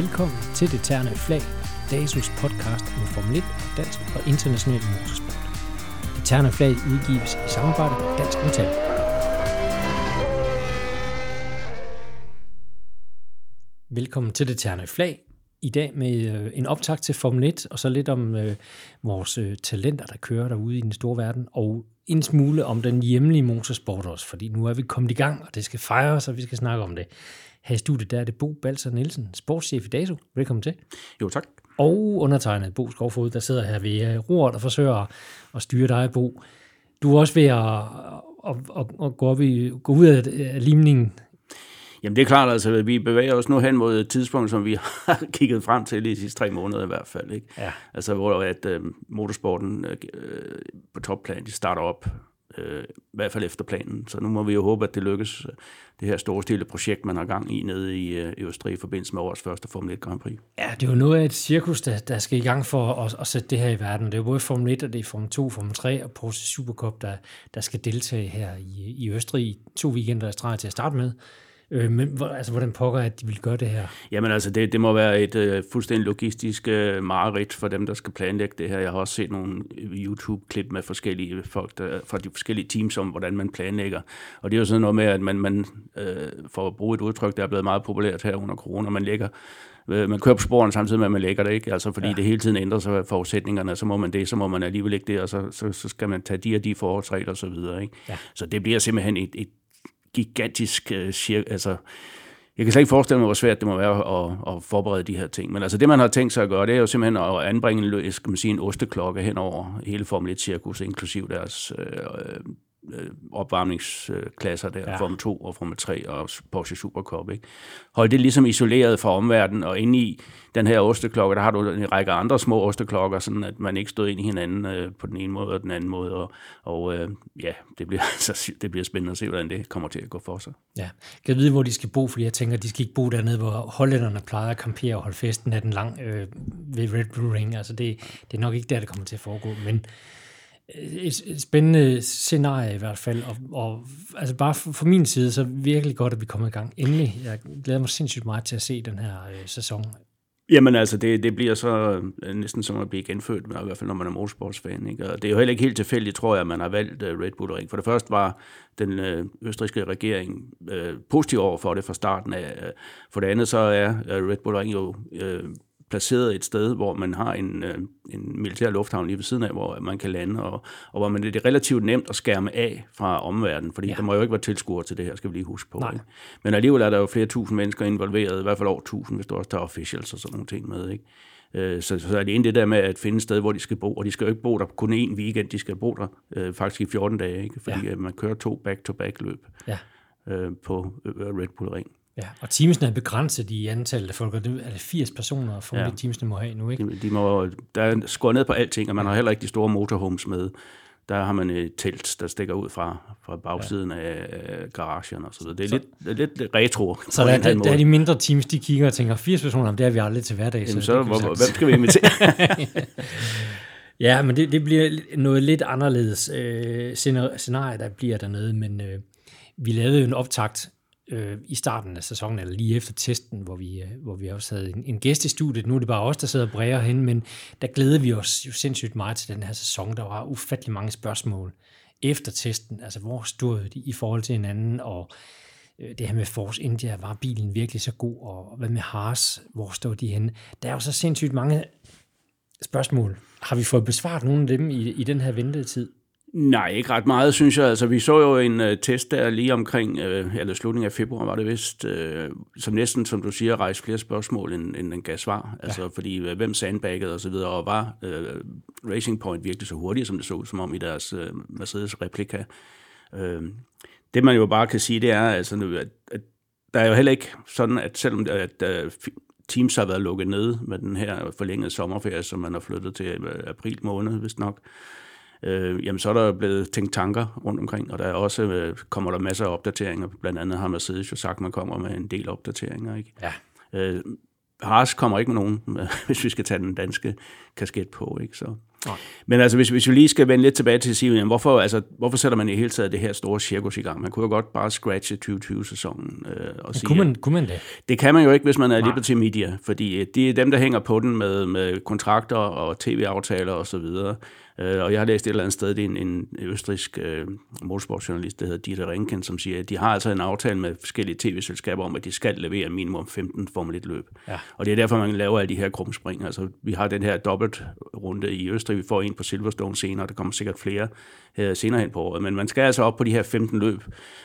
Velkommen til Det Terne Flag, DASUS podcast om Formel 1, dansk og international motorsport. Det Terne Flag udgives i samarbejde med Dansk Metal. Velkommen til Det Terne Flag. I dag med øh, en optag til Formel 1, og så lidt om øh, vores øh, talenter, der kører derude i den store verden, og en smule om den hjemlige motorsport også, fordi nu er vi kommet i gang, og det skal fejres, og vi skal snakke om det. Her i studiet, der er det Bo Balser Nielsen, sportschef i DASO. Velkommen til. Jo, tak. Og undertegnet Bo Skovfod, der sidder her ved øh, roret og forsøger at styre dig, Bo. Du er også ved at, at, at, at gå, op i, gå ud af limningen. Jamen det er klart, altså vi bevæger os nu hen mod et tidspunkt, som vi har kigget frem til i de sidste tre måneder i hvert fald. Ikke? Ja. Altså hvor at, øh, motorsporten øh, på topplan, de starter op øh, i hvert fald efter planen. Så nu må vi jo håbe, at det lykkes, øh, det her store stille projekt, man har gang i nede i, øh, i Østrig i forbindelse med årets første Formel 1 Grand Prix. Ja, det er jo noget af et cirkus, der, der skal i gang for at, at sætte det her i verden. Det er jo både Formel 1, og det er Formel 2, Formel 3 og Porsche Supercup, der, der skal deltage her i, i Østrig i to weekender i streg til at starte med. Øh, men altså, hvordan pokker at de vil gøre det her? Jamen altså, det, det må være et uh, fuldstændig logistisk uh, mareridt for dem, der skal planlægge det her. Jeg har også set nogle YouTube-klip med forskellige folk der, fra de forskellige teams om, hvordan man planlægger. Og det er jo sådan noget med, at man, man uh, for at bruge et udtryk, der er blevet meget populært her under corona, man lægger man kører på sporene samtidig med, at man lægger det, ikke? Altså, fordi ja. det hele tiden ændrer sig forudsætningerne, så må man det, så må man alligevel ikke det, og så, så, så skal man tage de og de forholdsregler og så videre, ikke? Ja. Så det bliver simpelthen et, et gigantisk øh, cirka, altså jeg kan slet ikke forestille mig, hvor svært det må være at, at forberede de her ting. Men altså det, man har tænkt sig at gøre, det er jo simpelthen at anbringe en, skal man sige, en osteklokke hen over hele Formel 1-cirkus, inklusiv deres øh, øh, opvarmningsklasser der, ja. Formel 2 og Formel 3 og Porsche Supercup. Ikke? Hold det ligesom isoleret fra omverdenen, og inde i den her osteklokke, der har du en række andre små osteklokker, sådan at man ikke stod ind i hinanden øh, på den ene måde og den anden måde, og, og øh, ja, det bliver, altså, det bliver spændende at se, hvordan det kommer til at gå for sig. Ja, kan vide, hvor de skal bo, fordi jeg tænker, de skal ikke bo dernede, hvor hollænderne plejer at campere og holde festen af den lang øh, ved Red Bull Ring, altså det, det er nok ikke der, det kommer til at foregå, men et, et spændende scenarie i hvert fald, og, og altså bare for, for min side, så virkelig godt, at vi kommer i gang. Endelig, jeg glæder mig sindssygt meget til at se den her øh, sæson. Jamen altså, det, det bliver så øh, næsten som at blive genfødt, i hvert fald når man er motorsportsfan. Ikke? Og det er jo heller ikke helt tilfældigt, tror jeg, at man har valgt uh, Red Bull Ring. For det første var den øh, østrigske regering øh, positiv over for det fra starten af. For det andet så er Red Bull Ring jo øh, placeret et sted, hvor man har en, øh, en militær lufthavn lige ved siden af, hvor man kan lande, og, og hvor man, det er relativt nemt at skærme af fra omverdenen, fordi ja. der må jo ikke være tilskuere til det her, skal vi lige huske på. Ikke? Men alligevel er der jo flere tusind mennesker involveret, i hvert fald over tusind, hvis du også tager officials og sådan nogle ting med. Ikke? Øh, så, så er det ene det der med at finde et sted, hvor de skal bo, og de skal jo ikke bo der kun en weekend, de skal bo der øh, faktisk i 14 dage, ikke? fordi ja. man kører to back-to-back løb ja. øh, på Red Bull Ring. Ja, og teamsene er begrænset i antallet af folk, og det er det 80 personer, for ja. teamsene må have nu, ikke? De, de må, der er skåret ned på alting, og man har heller ikke de store motorhomes med. Der har man et telt, der stikker ud fra, fra bagsiden ja. af garagen og så videre. Det er så, lidt, lidt, lidt retro. Så der, der, der er de mindre teams, de kigger og tænker, 80 personer, det er vi aldrig til hverdag. Jamen så, så hvor, hvem skal vi invitere? ja, men det, det bliver noget lidt anderledes øh, scenarie, der bliver dernede, men øh, vi lavede jo en optakt øh, i starten af sæsonen, eller lige efter testen, hvor vi, øh, hvor vi også havde en, en gæst i studiet. Nu er det bare os, der sidder og bræger hen, men der glæder vi os jo sindssygt meget til den her sæson. Der var ufattelig mange spørgsmål efter testen. Altså, hvor stod de i forhold til hinanden, og øh, det her med Force India, var bilen virkelig så god, og hvad med Haas, hvor stod de henne? Der er jo så sindssygt mange spørgsmål. Har vi fået besvaret nogle af dem i, i den her ventetid? Nej, ikke ret meget, synes jeg. Altså, vi så jo en uh, test der lige omkring, uh, eller slutningen af februar var det vist, uh, som næsten, som du siger, rejste flere spørgsmål, end, end den gav svar. Ja. Altså, fordi uh, hvem sandbaggede og så videre, og var uh, Racing Point virkelig så hurtigt, som det så som om i deres uh, Mercedes replika. Uh, det man jo bare kan sige, det er, altså, at, at der er jo heller ikke sådan, at selvom at, at Teams har været lukket ned med den her forlængede sommerferie, som man har flyttet til april måned, hvis nok, øh, jamen så er der blevet tænkt tanker rundt omkring, og der er også øh, kommer der masser af opdateringer. Blandt andet har Mercedes jo sagt, at man kommer med en del opdateringer. Ikke? Ja. Øh, Haas kommer ikke med nogen, hvis vi skal tage den danske kasket på. Ikke? Så, Nej. Men altså, hvis, hvis vi lige skal vende lidt tilbage til Sivien, hvorfor, altså, hvorfor sætter man i hele taget det her store cirkus i gang? Man kunne jo godt bare scratche 2020-sæsonen øh, og sige... Kunne man, kunne man det? Det kan man jo ikke, hvis man er Nej. Liberty Media, fordi øh, det er dem, der hænger på den med, med kontrakter og tv-aftaler osv., og, så videre. Øh, og jeg har læst et eller andet sted, det er en, en østrisk øh, motorsportsjournalist, der hedder Dieter Rinken, som siger, at de har altså en aftale med forskellige tv-selskaber om, at de skal levere minimum 15 Formel 1-løb. Ja. Og det er derfor, man laver alle de her krumspring. Altså, vi har den her dobbeltrunde i Østrig, vi får en på Silverstone senere, der kommer sikkert flere øh, senere hen på året. Men man skal altså op på de her 15 løb,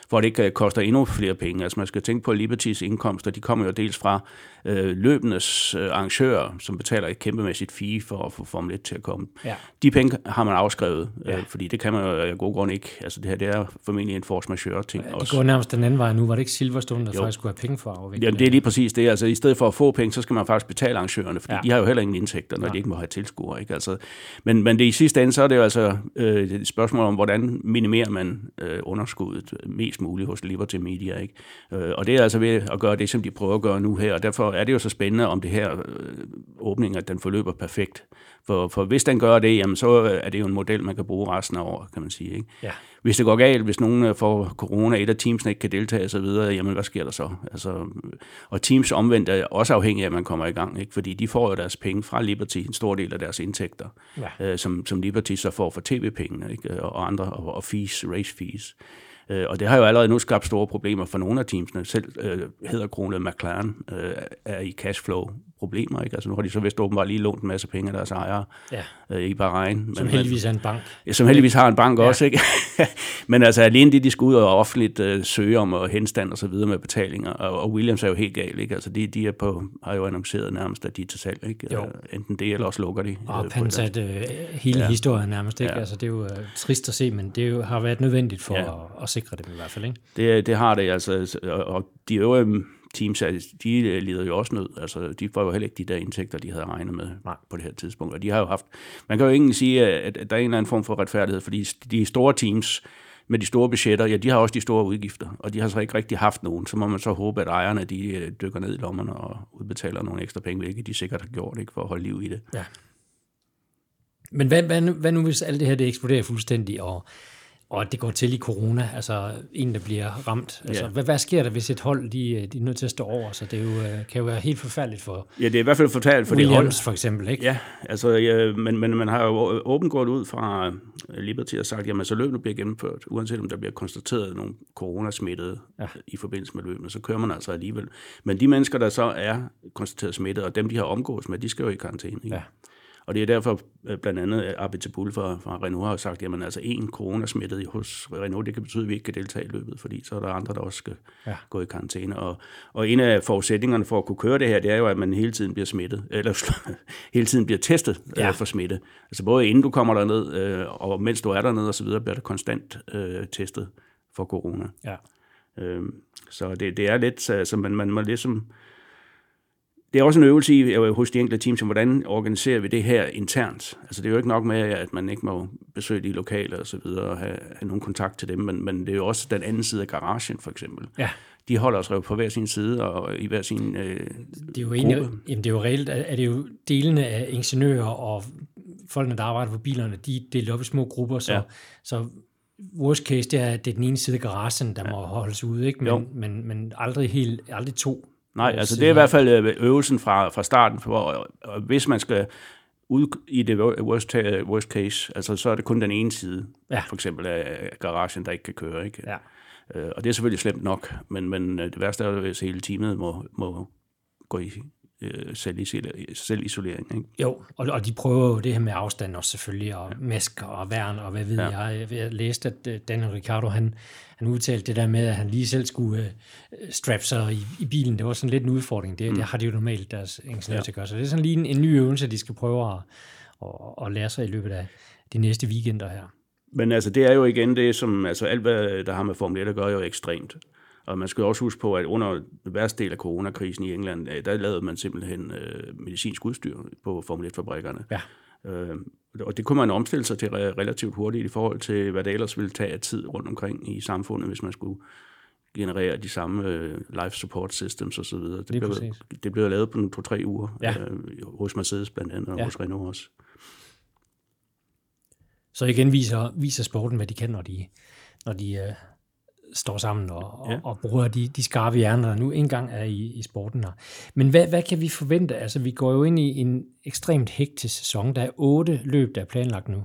hvor det ikke øh, koster endnu flere penge. Altså man skal tænke på Libertys indkomster, de kommer jo dels fra øh, løbenes øh, arrangører, som betaler et kæmpemæssigt fee for at få Formel 1 til at komme. Ja. De penge har man afskrevet, øh, ja. fordi det kan man jo af god grund ikke. Altså det her, det er formentlig en force majeure ting ja, det også. går nærmest den anden vej nu. Var det ikke Silverstone, der jo. faktisk skulle have penge for at afvikle? Jamen det er lige præcis det. Altså i stedet for at få penge, så skal man faktisk betale arrangørerne, fordi ja. de har jo heller ingen indtægter, når ja. de ikke må have tilskuere. Ikke? Altså, men, men det i sidste ende, så er det jo altså øh, et spørgsmål om, hvordan minimerer man øh, underskuddet mest muligt hos Liberty Media. Ikke? Øh, og det er altså ved at gøre det, som de prøver at gøre nu her, og derfor er det jo så spændende, om det her øh, åbning, at den forløber perfekt. For, for hvis den gør det, jamen, så er det jo en model, man kan bruge resten af året, kan man sige. Ikke? Ja. Hvis det går galt, hvis nogen øh, får corona, et af teamsene ikke kan deltage osv., jamen hvad sker der så? Altså, og teams omvendt er også afhængige af, at man kommer i gang, ikke? fordi de får jo deres penge fra Liberty, en stor del af deres indtægter, ja. øh, som, som Liberty så får for tv-pengene ikke? og andre, og, og fees, race fees. Øh, og det har jo allerede nu skabt store problemer for nogle af teamsene. Selv øh, hedder Kronet McLaren øh, er i cashflow problemer. Ikke? Altså nu har de så vist åbenbart lige lånt en masse penge af deres ejere ja. øh, i Bahrain. Men, som heldigvis er en bank. Ja, som heldigvis har en bank ja. også. Ikke? men altså alene det, de skal ud og offentligt øh, søge om og henstand og så videre med betalinger. Og, og Williams er jo helt gal. Ikke? Altså de, de er på, har jo annonceret nærmest, at de er til salg. Ikke? Jo. Øh, enten det, eller også lukker de. Og øh, pansat øh, hele ja. historien nærmest. Ikke? Ja. Altså, det er jo øh, trist at se, men det jo, har været nødvendigt for ja. at, at sikre dem i hvert fald. Ikke? Det, det har det. Altså, og de øvrige teams, de øh, lider jo også nød. Altså, de får jo heller ikke de der indtægter, de havde regnet med Nej. på det her tidspunkt. Og de har jo haft... Man kan jo ikke sige, at, der er en eller anden form for retfærdighed, fordi de store teams med de store budgetter, ja, de har også de store udgifter, og de har så ikke rigtig haft nogen. Så må man så håbe, at ejerne de øh, dykker ned i lommerne og udbetaler nogle ekstra penge, hvilket de sikkert har gjort, ikke, for at holde liv i det. Ja. Men hvad, hvad, hvad nu, hvis alt det her det eksploderer fuldstændig, og og det går til i corona, altså en, der bliver ramt. Altså, ja. hvad, hvad sker der, hvis et hold, de, de er nødt til at stå over? Så det er jo, øh, kan jo være helt forfærdeligt for Ja, det er i hvert fald forfærdeligt for Williams, det hold. for eksempel, ikke? Ja, altså, ja, men, men man har jo åbent gået ud fra øh, Liberty og sagt, jamen så løbet bliver gennemført, uanset om der bliver konstateret nogle coronasmittede ja. i forbindelse med løbet, så kører man altså alligevel. Men de mennesker, der så er konstateret smittet, og dem, de har omgås med, de skal jo i karantæne. Ikke? Ja. Og det er derfor øh, blandt andet Abid Tabul fra, fra Renault har sagt, jamen altså en coronasmittet hos Renault, det kan betyde, at vi ikke kan deltage i løbet, fordi så er der andre, der også skal ja. gå i karantæne. Og, og en af forudsætningerne for at kunne køre det her, det er jo, at man hele tiden bliver smittet, eller hele tiden bliver testet øh, ja. øh, for smitte. Altså både inden du kommer derned, øh, og mens du er dernede og så videre, bliver der konstant øh, testet for corona. Ja. Øh, så det, det er lidt, så altså man, man må ligesom det er også en øvelse i, hos de enkelte teams, hvordan organiserer vi det her internt. Altså det er jo ikke nok med, at man ikke må besøge de lokale og så videre og have, have nogen kontakt til dem, men, men det er jo også den anden side af garagen for eksempel. Ja. De holder jo på hver sin side og i hver sin øh, det er jo egentlig, jamen det er jo reelt, er det jo delene af ingeniører og folkene, der arbejder på bilerne, de er delt op i små grupper, så, ja. så worst case, det er, det er den ene side af garagen, der ja. må holdes ude, ikke? Men, men, men aldrig, helt, aldrig to Nej, altså det er i hvert fald øh, øvelsen fra, fra starten, for hvis man skal ud i det worst, worst case, altså så er det kun den ene side, ja. for eksempel af garagen, der ikke kan køre. Ikke? Ja. Øh, og det er selvfølgelig slemt nok, men, men øh, det værste er, hvis hele teamet må, må gå i øh, selvisolering. Ikke? Jo, og, og de prøver jo det her med afstand også selvfølgelig, og ja. masker og værn, og hvad ved ja. jeg. Jeg læste, at øh, Daniel Ricciardo, han, han udtalte det der med, at han lige selv skulle uh, strappe sig i, i bilen. Det var sådan lidt en udfordring. Det, mm. det har de jo normalt deres ingeniør ja. til at gøre. Så det er sådan lige en, en ny øvelse, de skal prøve at, at, at lære sig i løbet af de næste weekender her. Men altså, det er jo igen det, som altså alt, hvad der har med Formel 1 at gøre, er jo ekstremt. Og man skal også huske på, at under værste del af coronakrisen i England, øh, der lavede man simpelthen øh, medicinsk udstyr på Formel 1-fabrikkerne. Ja. Øh, og det kunne man omstille sig til relativt hurtigt i forhold til, hvad det ellers ville tage af tid rundt omkring i samfundet, hvis man skulle generere de samme øh, life support systems osv. Det, det, blev, det blev lavet på to-tre uger ja. øh, hos Mercedes blandt andet, og ja. hos Renault også. Så igen viser, viser sporten, hvad de kan, når de, når de står sammen og, ja. og, og bruger de, de skarpe hjerner, der nu engang er i, i sporten her. Men hvad, hvad kan vi forvente? Altså, vi går jo ind i en ekstremt hektisk sæson. Der er otte løb, der er planlagt nu.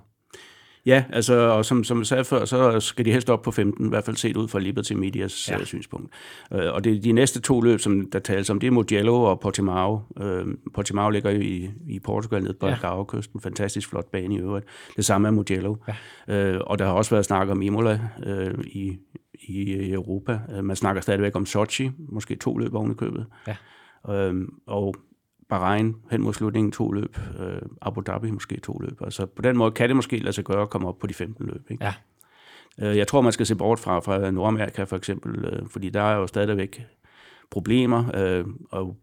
Ja, altså, og som, som jeg sagde før, så skal de helst op på 15, i hvert fald set ud fra Liberty Medias ja. uh, synspunkt. Uh, og det, de næste to løb, som der tales om, det er Mugello og Portimao. Uh, Portimao ligger i, i Portugal nede på ja. Algarve-kysten. Fantastisk flot bane i øvrigt. Det samme er Mugello. Ja. Uh, og der har også været snak om Imola i, i Europa. Man snakker stadigvæk om Sochi, måske to løb oven i købet. Ja. Uh, og Bahrain hen mod slutningen to løb, øh, Abu Dhabi måske to løb. Altså på den måde kan det måske lade sig gøre at komme op på de 15 løb. Ikke? Ja. Øh, jeg tror, man skal se bort fra, fra Nordamerika for eksempel, øh, fordi der er jo stadigvæk problemer, øh, og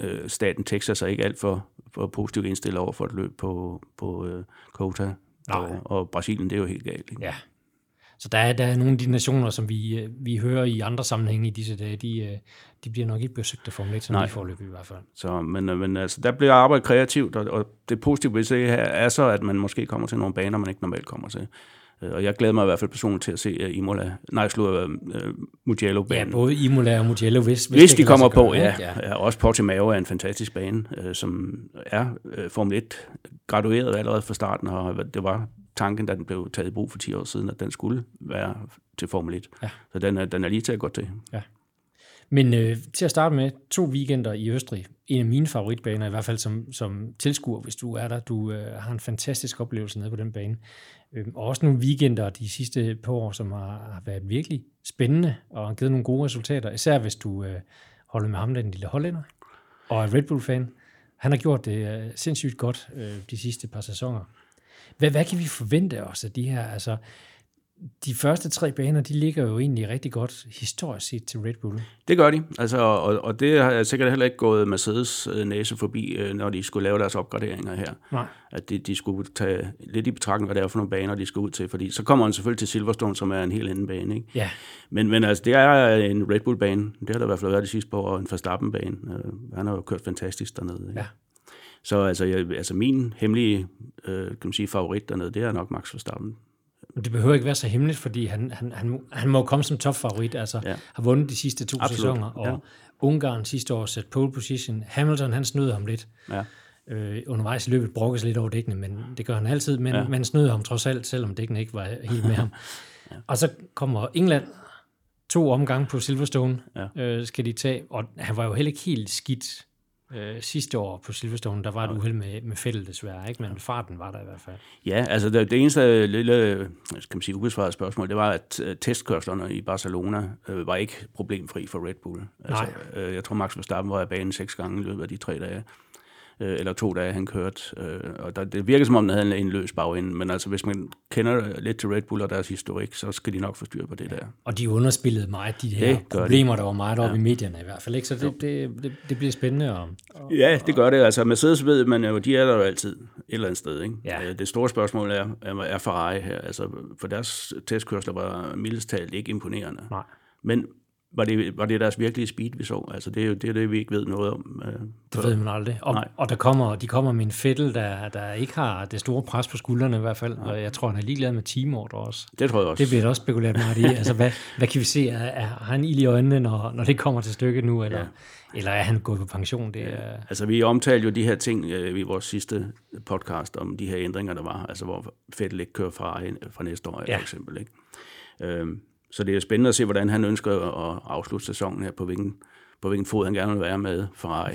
øh, staten Texas er ikke alt for, for positivt indstillet over for et løb på, på øh, Kota. Og, og Brasilien, det er jo helt galt. Ikke? Ja, så der er, der er nogle af de nationer, som vi, øh, vi hører i andre sammenhænge i disse dage, de, øh, de bliver nok ikke besøgt af Formel 1, som Nej. forløb i hvert fald. Så, men, øh, men altså, der bliver arbejdet kreativt, og, og det positive ved det her er så, at man måske kommer til nogle baner, man ikke normalt kommer til. Og jeg glæder mig i hvert fald personligt til at se Imola, nej, slå uh, mugello banen Ja, både Imola og Mugello, hvis, hvis, hvis de kommer på, ja. ja. ja. Også Portimao er en fantastisk bane, uh, som er uh, Formel 1 gradueret allerede fra starten, og det var tanken, da den blev taget i brug for 10 år siden, at den skulle være til Formel 1. Ja. Så den er, den er lige til at gå til. Ja. Men øh, til at starte med, to weekender i Østrig. En af mine favoritbaner, i hvert fald som, som tilskuer, hvis du er der. Du øh, har en fantastisk oplevelse nede på den bane. Øh, og også nogle weekender de sidste par år, som har, har været virkelig spændende og har givet nogle gode resultater. Især hvis du øh, holder med ham, den lille hollænder, og er Red Bull-fan. Han har gjort det øh, sindssygt godt øh, de sidste par sæsoner. Hvad, hvad kan vi forvente os af de her? Altså, de første tre baner, de ligger jo egentlig rigtig godt historisk set til Red Bull. Det gør de, altså, og, og det har sikkert heller ikke gået Mercedes øh, næse forbi, øh, når de skulle lave deres opgraderinger her. Nej. At de, de skulle tage lidt i betragtning, hvad det er for nogle baner, de skal ud til, fordi så kommer man selvfølgelig til Silverstone, som er en helt anden bane. Ikke? Ja. Men, men altså, det er en Red Bull-bane, det har der i hvert fald været de sidste par år, en Verstappen-bane. Øh, han har jo kørt fantastisk dernede. Ikke? Ja. Så altså, jeg, altså min hemmelige øh, kan man sige, favorit dernede, det er nok Max Verstappen. Det behøver ikke være så hemmeligt, fordi han, han, han, han må komme som topfavorit, altså ja. har vundet de sidste to Absolut. sæsoner, og ja. Ungarn sidste år sat pole position. Hamilton, han snød ham lidt. Ja. Øh, undervejs i løbet brokkes lidt over dækkene, men det gør han altid, men ja. man snød ham trods alt, selvom dækkene ikke var helt med ham. ja. Og så kommer England, to omgange på Silverstone, ja. øh, skal de tage, og han var jo heller ikke helt skidt Øh, sidste år på Silverstone, der var et uheld med, med Fettel desværre, ikke? men farten var der i hvert fald. Ja, altså det, det eneste lille kan man sige, ubesvarede spørgsmål, det var, at uh, testkørslerne i Barcelona uh, var ikke problemfri for Red Bull. Altså, Nej. Uh, jeg tror, Max Verstappen var i banen seks gange i løbet af de tre dage øh, eller to dage, han kørte. Øh, og der, det virker som om, han havde en løs bagende, men altså, hvis man kender lidt til Red Bull og deres historik, så skal de nok få styr på det der. Og de underspillede meget de her det problemer, de. der var meget oppe ja. i medierne i hvert fald, ikke? så det, det, det, det bliver spændende. Og, og, ja, det gør det. Altså, Mercedes ved man jo, de er der jo altid et eller andet sted. Ikke? Ja. Øh, det store spørgsmål er, er Ferrari her, altså, for deres testkørsler var mildest talt ikke imponerende. Nej. Men var det, var det deres virkelige speed, vi så? Altså, det er jo det, er det vi ikke ved noget om. Øh, det ved man aldrig. Og, og der kommer, de kommer med en fættel, der, der ikke har det store pres på skuldrene i hvert fald. Nej. Og jeg tror, han er ligeglad med teamorder også. Det tror jeg også. Det bliver også spekuleret meget i. altså, hvad, hvad kan vi se? Er, er han ild i øjnene, når, når det kommer til stykket nu? Eller, ja. eller er han gået på pension? Det er... Altså, vi omtalte jo de her ting øh, i vores sidste podcast om de her ændringer, der var. Altså, hvor Fettel ikke kører fra, fra næste år, ja. for eksempel. Ikke? Øhm, så det er spændende at se, hvordan han ønsker at afslutte sæsonen her, på hvilken, på hvilken fod han gerne vil være med Ferrari.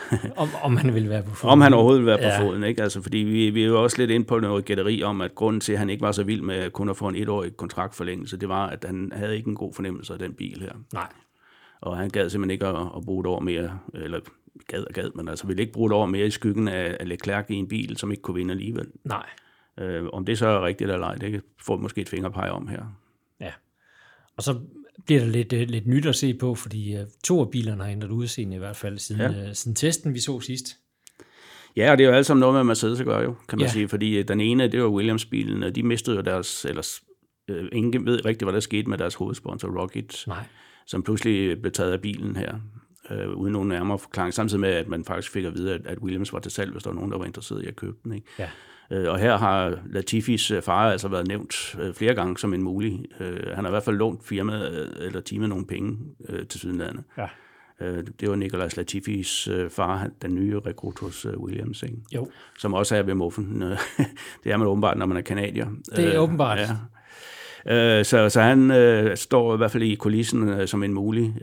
om, om han vil være på foden. Om han overhovedet vil være ja. på foden. Ikke? Altså, fordi vi, vi er jo også lidt inde på noget gætteri om, at grunden til, at han ikke var så vild med kun at få en etårig kontraktforlængelse, det var, at han havde ikke en god fornemmelse af den bil her. Nej. Og han gad simpelthen ikke at, at bruge et år mere, eller gad og gad, men altså ville ikke bruge et år mere i skyggen af, af Leclerc i en bil, som ikke kunne vinde alligevel. Nej. Øh, om det så er rigtigt eller ej, det får vi måske et fingerpege om her. Og så bliver der lidt, uh, lidt nyt at se på, fordi uh, to af bilerne har ændret udseende i hvert fald siden, ja. uh, siden testen, vi så sidst. Ja, og det er jo alt sammen noget med Mercedes at gøre jo, kan man ja. sige, fordi den ene, det var Williams-bilen, og de mistede jo deres, eller uh, ingen ved rigtigt, hvad der skete med deres hovedsponsor, Rocket, Nej. som pludselig blev taget af bilen her. øh, uden nogen nærmere forklaring, samtidig med, at man faktisk fik at vide, at, at Williams var til salg, hvis der var nogen, der var interesseret i at købe den. Ikke? Ja. Øh, og her har Latifis øh, far altså været nævnt øh, flere gange som en mulig. Han har i hvert fald lånt firmaet eller teamet nogle penge til Sydlandet. Ja. Det var Nicolas Latifis far, den nye rekrut hos Williams, ikke? Jo. som også er ved muffen. Det er man åbenbart, når man er kanadier. Det er åbenbart. Ja. Så, så han øh, står i hvert fald i kulissen øh, som en mulig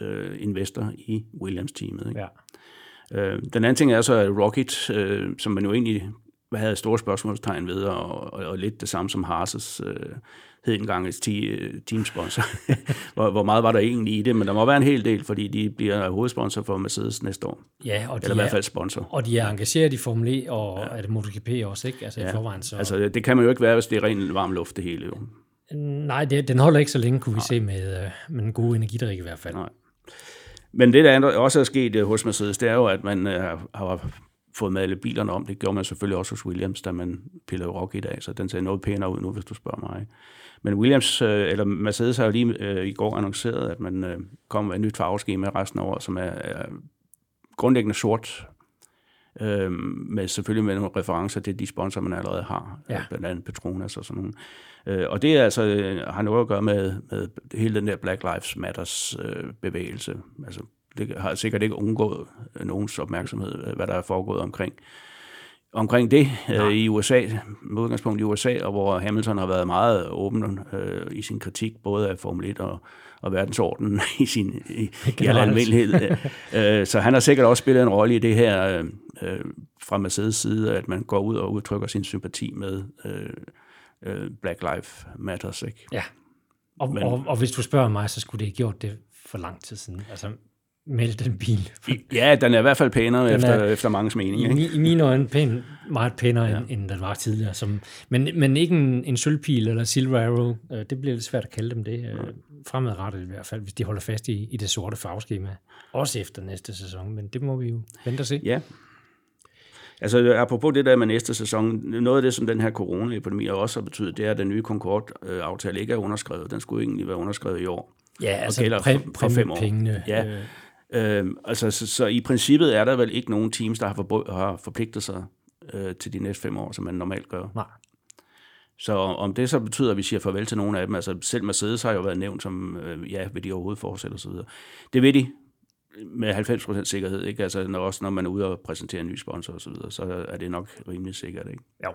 øh, investor i Williams-teamet. Ikke? Ja. Øh, den anden ting er så, Rocket, øh, som man jo egentlig havde store spørgsmålstegn ved, og, og, og lidt det samme som Haas' øh, hed engang et ti, øh, teamsponsor. hvor, hvor meget var der egentlig i det? Men der må være en hel del, fordi de bliver hovedsponsor for Mercedes næste år. Ja, og de, Eller i hvert er, fald sponsor. og de er engageret i Formel E og ja. er det MotoGP også, ikke? Altså ja. i forvejen, så... Altså, det kan man jo ikke være, hvis det er ren varm luft, det hele jo. Nej, det, den holder ikke så længe, kunne vi se med, øh, med en god energidrik i hvert fald. Nej. Men det, der også er sket øh, hos Mercedes, det er jo, at man øh, har fået malet bilerne om. Det gjorde man selvfølgelig også hos Williams, da man pillede rock i dag, så den ser noget pænere ud nu, hvis du spørger mig. Men Williams, øh, eller Mercedes har jo lige øh, i går annonceret, at man øh, kommer med et nyt farveskema resten af året, som er, er grundlæggende sort, øh, med selvfølgelig med nogle referencer til de sponsorer, man allerede har, Ja. ja. blandt andet Petronas og sådan nogle. Øh, og det er altså, øh, har noget at gøre med, med hele den der Black Lives Matters øh, bevægelse. Altså, det har sikkert ikke undgået øh, nogens opmærksomhed, øh, hvad der er foregået omkring omkring det øh, i USA, med udgangspunkt i USA, og hvor Hamilton har været meget åben øh, i sin kritik, både af Formel 1 og, og verdensordenen i sin i, i almindelighed. øh, så han har sikkert også spillet en rolle i det her øh, øh, fra Mercedes side, at man går ud og udtrykker sin sympati med øh, øh, Black Lives Matters. Ikke? Ja. Og, Men- og, og hvis du spørger mig, så skulle det have gjort det for lang tid siden. Altså, melde den bil. Ja, den er i hvert fald pænere Den efter, er- efter manges mening. I, Ikke? mi- I mine øjne pæn, meget pænere, ja. end, end den var tidligere. Som, men, men ikke en, en sølvpil eller silver arrow. Øh, det bliver lidt svært at kalde dem det. Øh, fremadrettet i hvert fald, hvis de holder fast i, i det sorte farveskema. Også efter næste sæson, men det må vi jo vente og se. Ja. Altså, apropos det der med næste sæson, noget af det, som den her coronaepidemi også har betydet, det er, at den nye Concord-aftale ikke er underskrevet. Den skulle egentlig være underskrevet i år. Ja, altså præ, for- for fem år. pengene. Ja. Øh, Øh, altså, så, så i princippet er der vel ikke nogen teams, der har, forbru- har forpligtet sig øh, til de næste fem år, som man normalt gør. nej. Så om det så betyder, at vi siger farvel til nogle af dem, altså selv Mercedes har jo været nævnt som, øh, ja, vil de overhovedet fortsætte osv. Det vil de med 90% sikkerhed, ikke? Altså når, også når man er ude og præsentere en ny sponsor osv., så, så er det nok rimelig sikkert, ikke? Jo.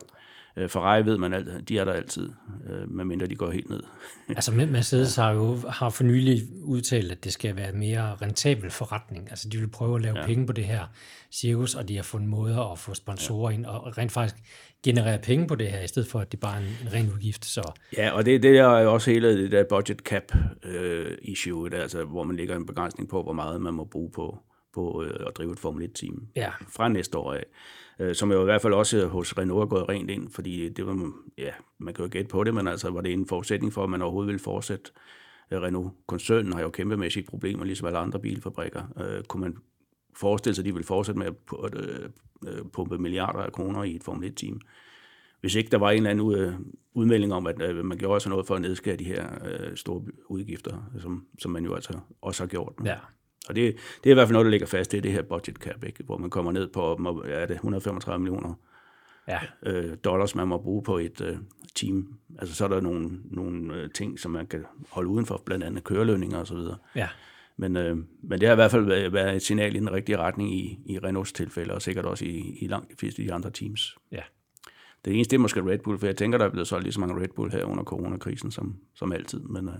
Øh, Ferrari ved man altid, de er der altid, øh, medmindre de går helt ned. Altså Mercedes har jo har for nylig udtalt, at det skal være en mere rentabel forretning. Altså de vil prøve at lave ja. penge på det her cirkus, og de har fundet måder at få sponsorer ja. ind, og rent faktisk generere penge på det her, i stedet for at det bare er en, en ren udgift. Så Ja, og det, det er jo også hele det der budget cap øh, issue, der, altså, hvor man lægger en begrænsning på, hvor meget man må bruge på, på øh, at drive et Formel 1-team ja, fra næste år af. Øh, som jo i hvert fald også hos Renault er gået rent ind, fordi det var, ja, man kan jo gætte på det, men altså var det en forudsætning for, at man overhovedet ville fortsætte. Øh, Renault-koncernen har jo kæmpemæssige problemer, ligesom alle andre bilfabrikker. Øh, kunne man forestille sig, at de ville fortsætte med at øh, øh, pumpe milliarder af kroner i et Formel 1-team? Hvis ikke der var en eller anden øh, udmelding om, at man gjorde altså noget for at nedskære de her store udgifter, som, som man jo altså også har gjort. nu. ja. Og det, det er i hvert fald noget, der ligger fast, det er det her budget cap, ikke? hvor man kommer ned på, er det 135 millioner ja. øh, dollars, man må bruge på et øh, team. Altså så er der nogle, nogle ting, som man kan holde udenfor, blandt andet kørelønninger osv. ja. Men, øh, men det har i hvert fald været, været et signal i den rigtige retning i, i Renaults tilfælde, og sikkert også i, i langt de fleste af de andre teams. ja. Det eneste det er måske Red Bull, for jeg tænker, der er blevet solgt lige så mange Red Bull her under coronakrisen som, som altid, men øh,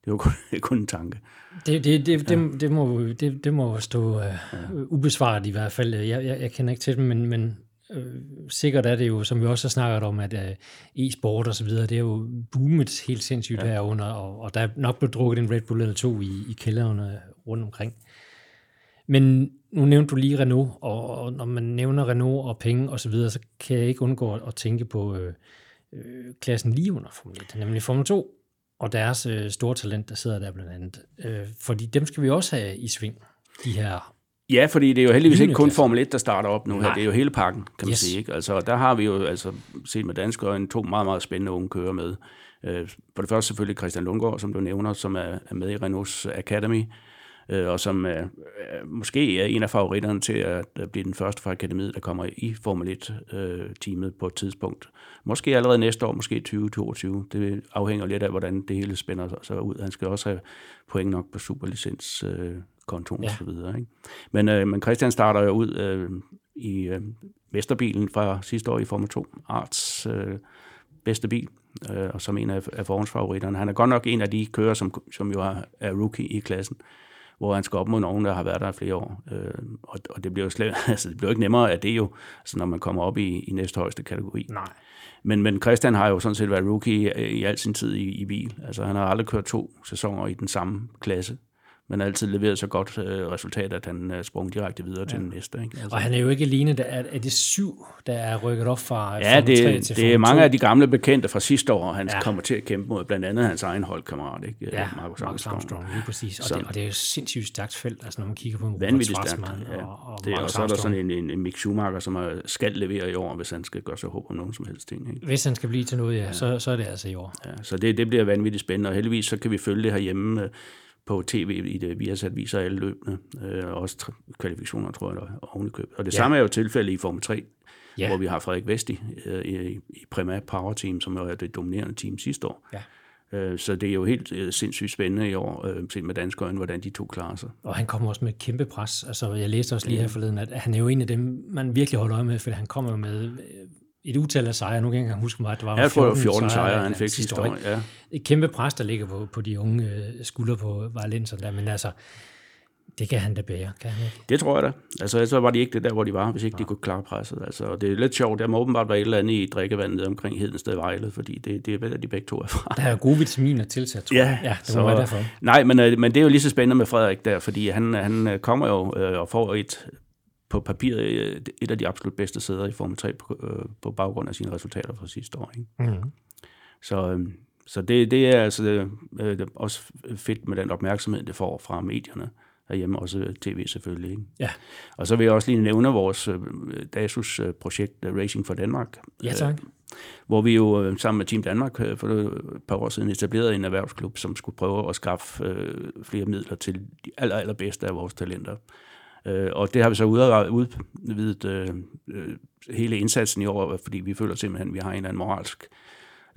det er jo kun, kun en tanke. Det, det, det, ja. det, det, må, det, det må stå uh, ja. ubesvaret i hvert fald. Jeg, jeg, jeg kender ikke til dem, men, men øh, sikkert er det jo, som vi også har snakket om, at uh, e-sport og så videre, det er jo boomet helt sindssygt ja. herunder, og, og der er nok blevet drukket en Red Bull eller to i, i kælderne rundt omkring. Men nu nævnte du lige Renault, og, og når man nævner Renault og penge og så videre, så kan jeg ikke undgå at, at tænke på øh, øh, klassen lige under Formel 1, nemlig Formel 2 og deres øh, store talent, der sidder der blandt andet. Øh, fordi dem skal vi også have i sving, de her. Ja, fordi det er jo heldigvis ikke kun. Formel 1, der starter op nu her. Nej. Det er jo hele pakken, kan man Yes. sige. Ikke? Altså, der har vi jo altså, set med danske øjne to meget, meget spændende unge kører med. Øh, For det første selvfølgelig Christian Lundgaard, som du nævner, som er er med i Renaults Academy. øh, og som er, måske er en af favoritterne til at, at blive den første fra akademiet, der kommer i Formel 1-teamet øh, på et tidspunkt. Måske allerede næste år, måske 2022. Det afhænger lidt af, hvordan det hele spænder sig ud. Han skal også have point nok på superlicens øh, kontoen ja. Ikke? Men, øh, men Christian starter jo ud øh, i øh, mesterbilen fra sidste år i Formel 2, Arts øh, bedste bil, øh, og som en af, af forhåndsfavoritterne. Han er godt nok en af de kører, som, som jo er, er rookie i klassen, hvor han skal op mod nogen, der har været der i flere år. Øh, og, og det bliver jo slet, altså, det bliver ikke nemmere af det jo, altså, når man kommer op i, i næste højeste kategori. Nej. Men, men Christian har jo sådan set været rookie i, i al sin tid i, i bil. Altså han har aldrig kørt to sæsoner i den samme klasse men altid leveret så godt øh, resultat, at han er sprunget direkte videre ja. til den næste. Ikke? Altså. Og han er jo ikke alene, der er, er det syv, der er rykket op fra Ja, det, 3 til det er mange 2. af de gamle bekendte fra sidste år, han ja. kommer til at kæmpe mod, blandt andet hans egen holdkammerat, ikke? Ja, Marcus Armstrong. Marcus Armstrong, lige præcis. Og, så, det, og det er jo sindssygt stærkt felt, altså når man kigger på en Vanvittigt stærkt, ja. Og, og, det, og så er der sådan en, en, en Mick Schumacher, som er, skal levere i år, hvis han skal gøre sig håb om nogen som helst ting. Ikke? Hvis han skal blive til noget, ja, ja. Så, så er det altså i år. Ja, så det, det bliver vanvittigt spændende, og heldigvis så kan vi følge det herhjemme på tv i det, vi har sat viser alle løbende, øh, også kvalifikationer, tror jeg, og ovenikøb. Og det ja. samme er jo tilfældet i Formel 3, ja. hvor vi har Frederik Vesti øh, i, i Prima Power Team, som er det dominerende team sidste år. Ja. Øh, så det er jo helt øh, sindssygt spændende i år, øh, set med dansk øjne, hvordan de to klarer sig. Og han kommer også med et kæmpe pres. Altså, jeg læste også lige her forleden, at han er jo en af dem, man virkelig holder øje med, for han kommer med et utal af sejre. Nu kan jeg ikke huske mig, at det var 14, 14 sejre, sejre han fik sidste år. Ja. Et kæmpe pres, der ligger på, på de unge øh, skuldre på Valencia der, men altså, det kan han da bære, kan han ikke? Det tror jeg da. Altså, så var de ikke det der, hvor de var, hvis ikke ja. de kunne klare presset. Altså, og det er lidt sjovt, der må åbenbart være et eller andet i drikkevandet omkring Hedensted Vejle, fordi det, det er vel, de begge to er fra. Der er gode vitaminer tilsat, tror jeg. Ja, ja det så, må være derfor. Nej, men, øh, men det er jo lige så spændende med Frederik der, fordi han, han øh, kommer jo og får et på papiret øh, et af de absolut bedste sæder i Formel 3 på, øh, på baggrund af sine resultater fra sidste år. Ikke? Mm. Så, øh, så det, det er altså øh, også fedt med den opmærksomhed, det får fra medierne herhjemme, også tv selvfølgelig. Ikke? Ja. Og så vil jeg også lige nævne vores øh, DASUS-projekt Racing for Danmark. Ja, tak. Øh, hvor vi jo sammen med Team Danmark for et par år siden etablerede en erhvervsklub, som skulle prøve at skaffe øh, flere midler til de aller, allerbedste af vores talenter. Øh, og det har vi så udvidet øh, øh, hele indsatsen i år, fordi vi føler simpelthen, at vi har en eller anden moralsk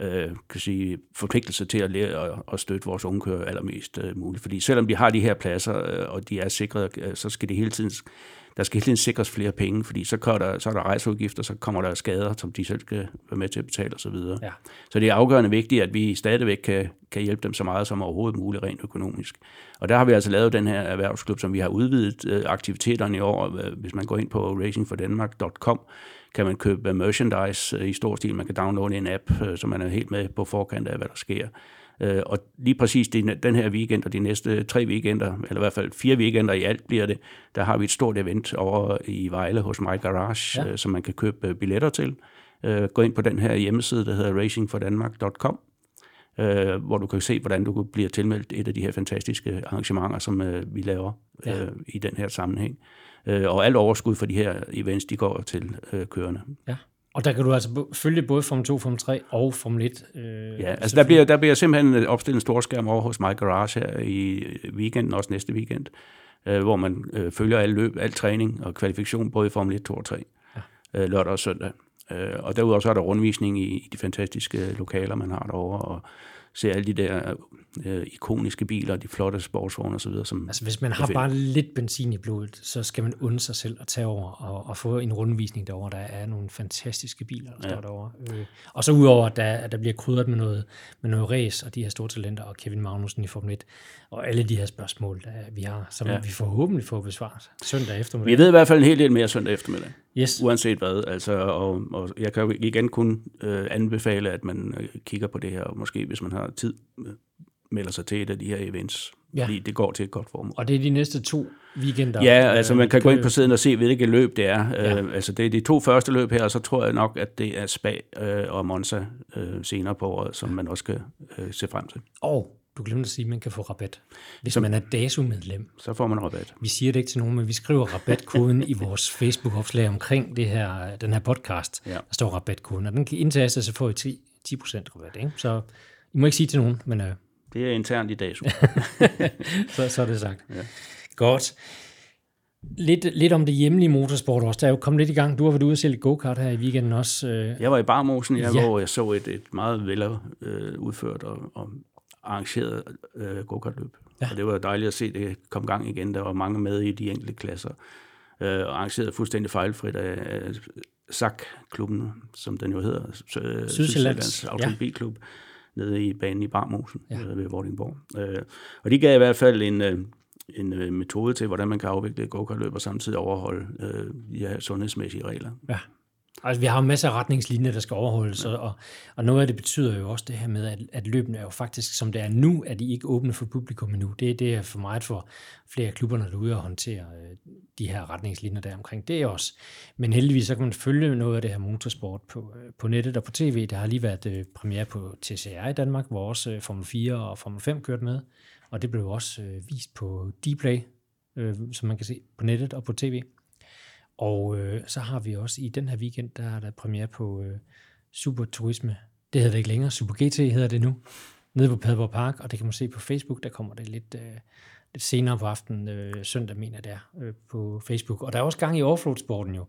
øh, kan sige, forpligtelse til at lære og, støtte vores unge kører allermest øh, muligt. Fordi selvom de har de her pladser, øh, og de er sikret, øh, så skal det hele tiden der skal hele tiden sikres flere penge, fordi så, kan der, så er der rejseudgifter, så kommer der skader, som de selv skal være med til at betale osv. Ja. Så det er afgørende vigtigt, at vi stadigvæk kan, kan hjælpe dem så meget som overhovedet muligt rent økonomisk. Og der har vi altså lavet den her erhvervsklub, som vi har udvidet øh, aktiviteterne i år. Hvis man går ind på racingfordanmark.com, kan man købe merchandise øh, i stor stil. Man kan downloade en app, øh, så man er helt med på forkant af, hvad der sker. Øh, og lige præcis den her weekend og de næste tre weekender, eller i hvert fald fire weekender i alt bliver det, der har vi et stort event over i Vejle hos My Garage, ja. som man kan købe billetter til. Gå ind på den her hjemmeside, der hedder racingfordanmark.com, hvor du kan se, hvordan du bliver tilmeldt et af de her fantastiske arrangementer, som vi laver ja. i den her sammenhæng. Og alt overskud for de her events, de går til kørende. Ja. Og der kan du altså følge både Formel 2, Formel 3 og Formel 1. Øh, ja, altså der bliver, der bliver simpelthen opstillet en stor skærm over hos My Garage her i weekenden, også næste weekend, øh, hvor man øh, følger alle løb, al træning og kvalifikation, både i Formel 1, 2 og 3, ja. øh, lørdag og søndag. Øh, og derudover så er der rundvisning i, i de fantastiske lokaler, man har derovre, og se alle de der øh, ikoniske biler, de flotte sportsvogne osv. Som altså hvis man har bare lidt benzin i blodet, så skal man undre sig selv at tage over og, og få en rundvisning derover. Der er nogle fantastiske biler, der ja. står derovre. Øh, og så udover, at der, der bliver krydret med noget, med noget race og de her store talenter og Kevin Magnussen i Formel 1 og alle de her spørgsmål, der vi har, som ja. vi forhåbentlig får besvaret søndag eftermiddag. Vi ved i hvert fald en hel del mere søndag eftermiddag. Yes. Uanset hvad. Altså, og, og jeg kan jo igen kun øh, anbefale, at man øh, kigger på det her, og måske hvis man har tid, øh, melder sig til et af de her events. Ja. Fordi det går til et godt formål. Og det er de næste to weekender? Ja, altså man kan gå ind på siden og se, hvilket løb det er. Ja. Uh, altså det er de to første løb her, og så tror jeg nok, at det er Spa uh, og Monza uh, senere på året, som man også skal uh, se frem til. Og du glemte at sige, at man kan få rabat. Hvis så, man er DASU-medlem. Så får man rabat. Vi siger det ikke til nogen, men vi skriver rabatkoden i vores Facebook-opslag omkring det her, den her podcast. Ja. Der står rabatkoden, og den kan indtaste, så får I 10, 10% rabat. Ikke? Så I må ikke sige til nogen, men... Uh, det er internt i DASU. så, så er det sagt. Ja. Godt. Lidt, lidt om det hjemlige motorsport også. Der er jo kommet lidt i gang. Du har været ude og sælge go-kart her i weekenden også. øh. Jeg var i Barmosen, Ja. ja. hvor jeg så et, et meget vel øh, udført og, og arrangeret øh, go-kartløb. Ja. Ja. Og det var dejligt at se det kom gang igen. Der var mange med i de enkelte klasser. Øh, og arrangeret fuldstændig fejlfrit af, af SAC-klubben, som den jo hedder. øh, Sydsjællands, ja. Automobilklub, nede i banen i Barmosen Ja. ja. øh, ved Vordingborg. Øh, og de gav i hvert fald en, øh, en øh, metode til, hvordan man kan afvikle et go-kartløb og samtidig overholde øh, de her sundhedsmæssige regler. Ja. Altså, vi har jo masser af retningslinjer, der skal overholdes, ja. og, og noget af det betyder jo også det her med, at, at løbene er jo faktisk, som det er nu, er de ikke åbne for publikum endnu. Det, det er for meget for flere af klubberne derude at håndtere øh, de her retningslinjer der omkring det også. Men heldigvis så kan man følge noget af det her motorsport på, øh, på nettet og på tv. Der har lige været øh, premiere på TCR i Danmark, hvor også øh, Formel 4 og Formel 5 kørte med, og det blev også øh, vist på Dplay, øh, som man kan se på nettet og på tv. Og øh, så har vi også i den her weekend, der er der premiere på øh, Super Turisme. Det hedder det ikke længere, Super GT hedder det nu, nede på Padborg Park, og det kan man se på Facebook, der kommer det lidt, øh, lidt senere på aftenen, øh, søndag mener jeg det øh, på Facebook. Og der er også gang i offroad-sporten jo.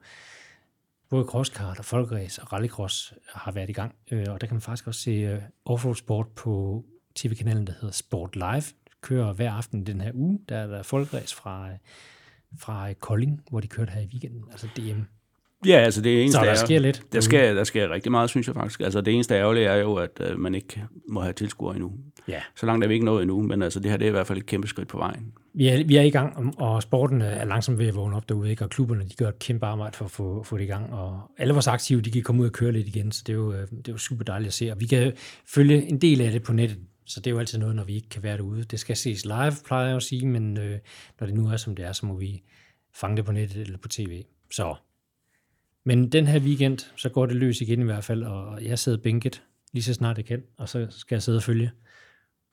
Både crosskart og folkræs og rallycross har været i gang, øh, og der kan man faktisk også se øh, offroad-sport på tv-kanalen, der hedder Sport Live. Det kører hver aften den her uge. Der er der folkræs fra, øh, fra Kolding, hvor de kørte her i weekenden, altså DM. Ja, altså det eneste Så der er- sker lidt. Der sker, der sker rigtig meget, synes jeg faktisk. Altså det eneste ærgerlige er jo, at øh, man ikke må have tilskuere endnu. Ja. Så langt er vi ikke nået endnu, men altså det her det er i hvert fald et kæmpe skridt på vejen. Vi er, vi er i gang, og sporten er langsomt ved at vågne op derude, ikke? og klubberne de gør et kæmpe arbejde for at få, få det i gang, og alle vores aktive de kan komme ud og køre lidt igen, så det er, jo, øh, det er jo super dejligt at se, og vi kan følge en del af det på nettet, så det er jo altid noget, når vi ikke kan være derude. Det skal ses live, plejer jeg at sige, men øh, når det nu er, som det er, så må vi fange det på nettet eller på tv. Så. Men den her weekend, så går det løs igen i hvert fald, og jeg sidder bænket lige så snart jeg kan, og så skal jeg sidde og følge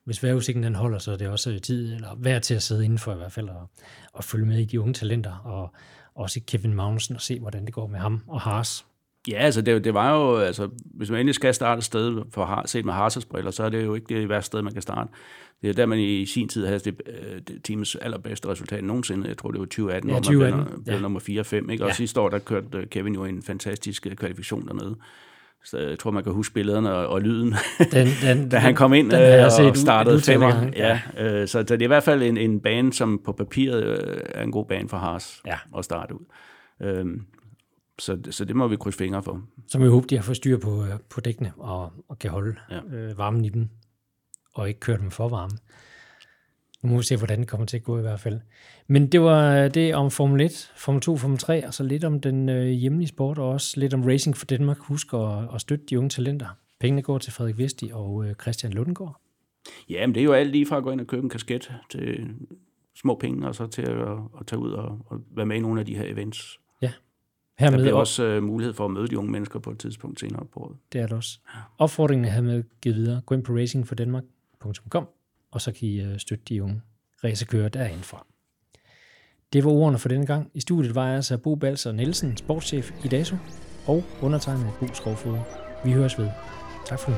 hvis vejrudsigten den holder, så er det også tid, eller værd til at sidde indenfor i hvert fald, og, og følge med i de unge talenter, og også i Kevin Magnussen, og se, hvordan det går med ham og Haas. Ja, altså det, det var jo, altså hvis man endelig skal starte et sted for har, set med Harsers briller, så er det jo ikke det værste sted, man kan starte. Det er der, man i sin tid havde det, øh, det teams allerbedste resultat nogensinde. Jeg tror, det var 2018, Ja, hvor man 2018, blev, blev ja. nummer 4 og 5. Ikke? Og Ja. sidste år, der kørte øh, Kevin jo en fantastisk øh, kvalifikation dernede. Så jeg tror, man kan huske billederne og, og lyden, Den, den, da han kom ind den jeg øh, set og startede femmer. Ja, øh, så, så det er i hvert fald en, en bane, som på papiret øh, er en god bane for Haas Ja. at starte ud. Øhm, så, så det må vi krydse fingre for. Så må vi håbe, de har fået styr på, øh, på dækkene, og, og kan holde Ja. øh, varmen i dem, og ikke køre dem for varme. Nu må vi se, hvordan det kommer til at gå i hvert fald. Men det var det om Formel 1, Formel 2, Formel 3, og så lidt om den øh, hjemlige sport, og også lidt om Racing for Danmark. Husk at, at støtte de unge talenter. Pengene går til Frederik Vesti og øh, Christian Lundgaard. Ja, men det er jo alt lige fra at gå ind og købe en kasket til små penge, og så til at, at tage ud og, og være med i nogle af de her events. Der Hermed bliver også. uh, mulighed for at møde de unge mennesker på et tidspunkt senere på året. Det er det også. Opfordringen er hermed givet videre. Gå ind på racingfordanmark.com, og så kan I øh, støtte de unge racerkører derindfra. Det var ordene for denne gang. I studiet var jeg altså Bo Balser Nielsen, sportschef i DASO, og undertegnet Bo Skovfod. Vi høres ved. Tak for nu.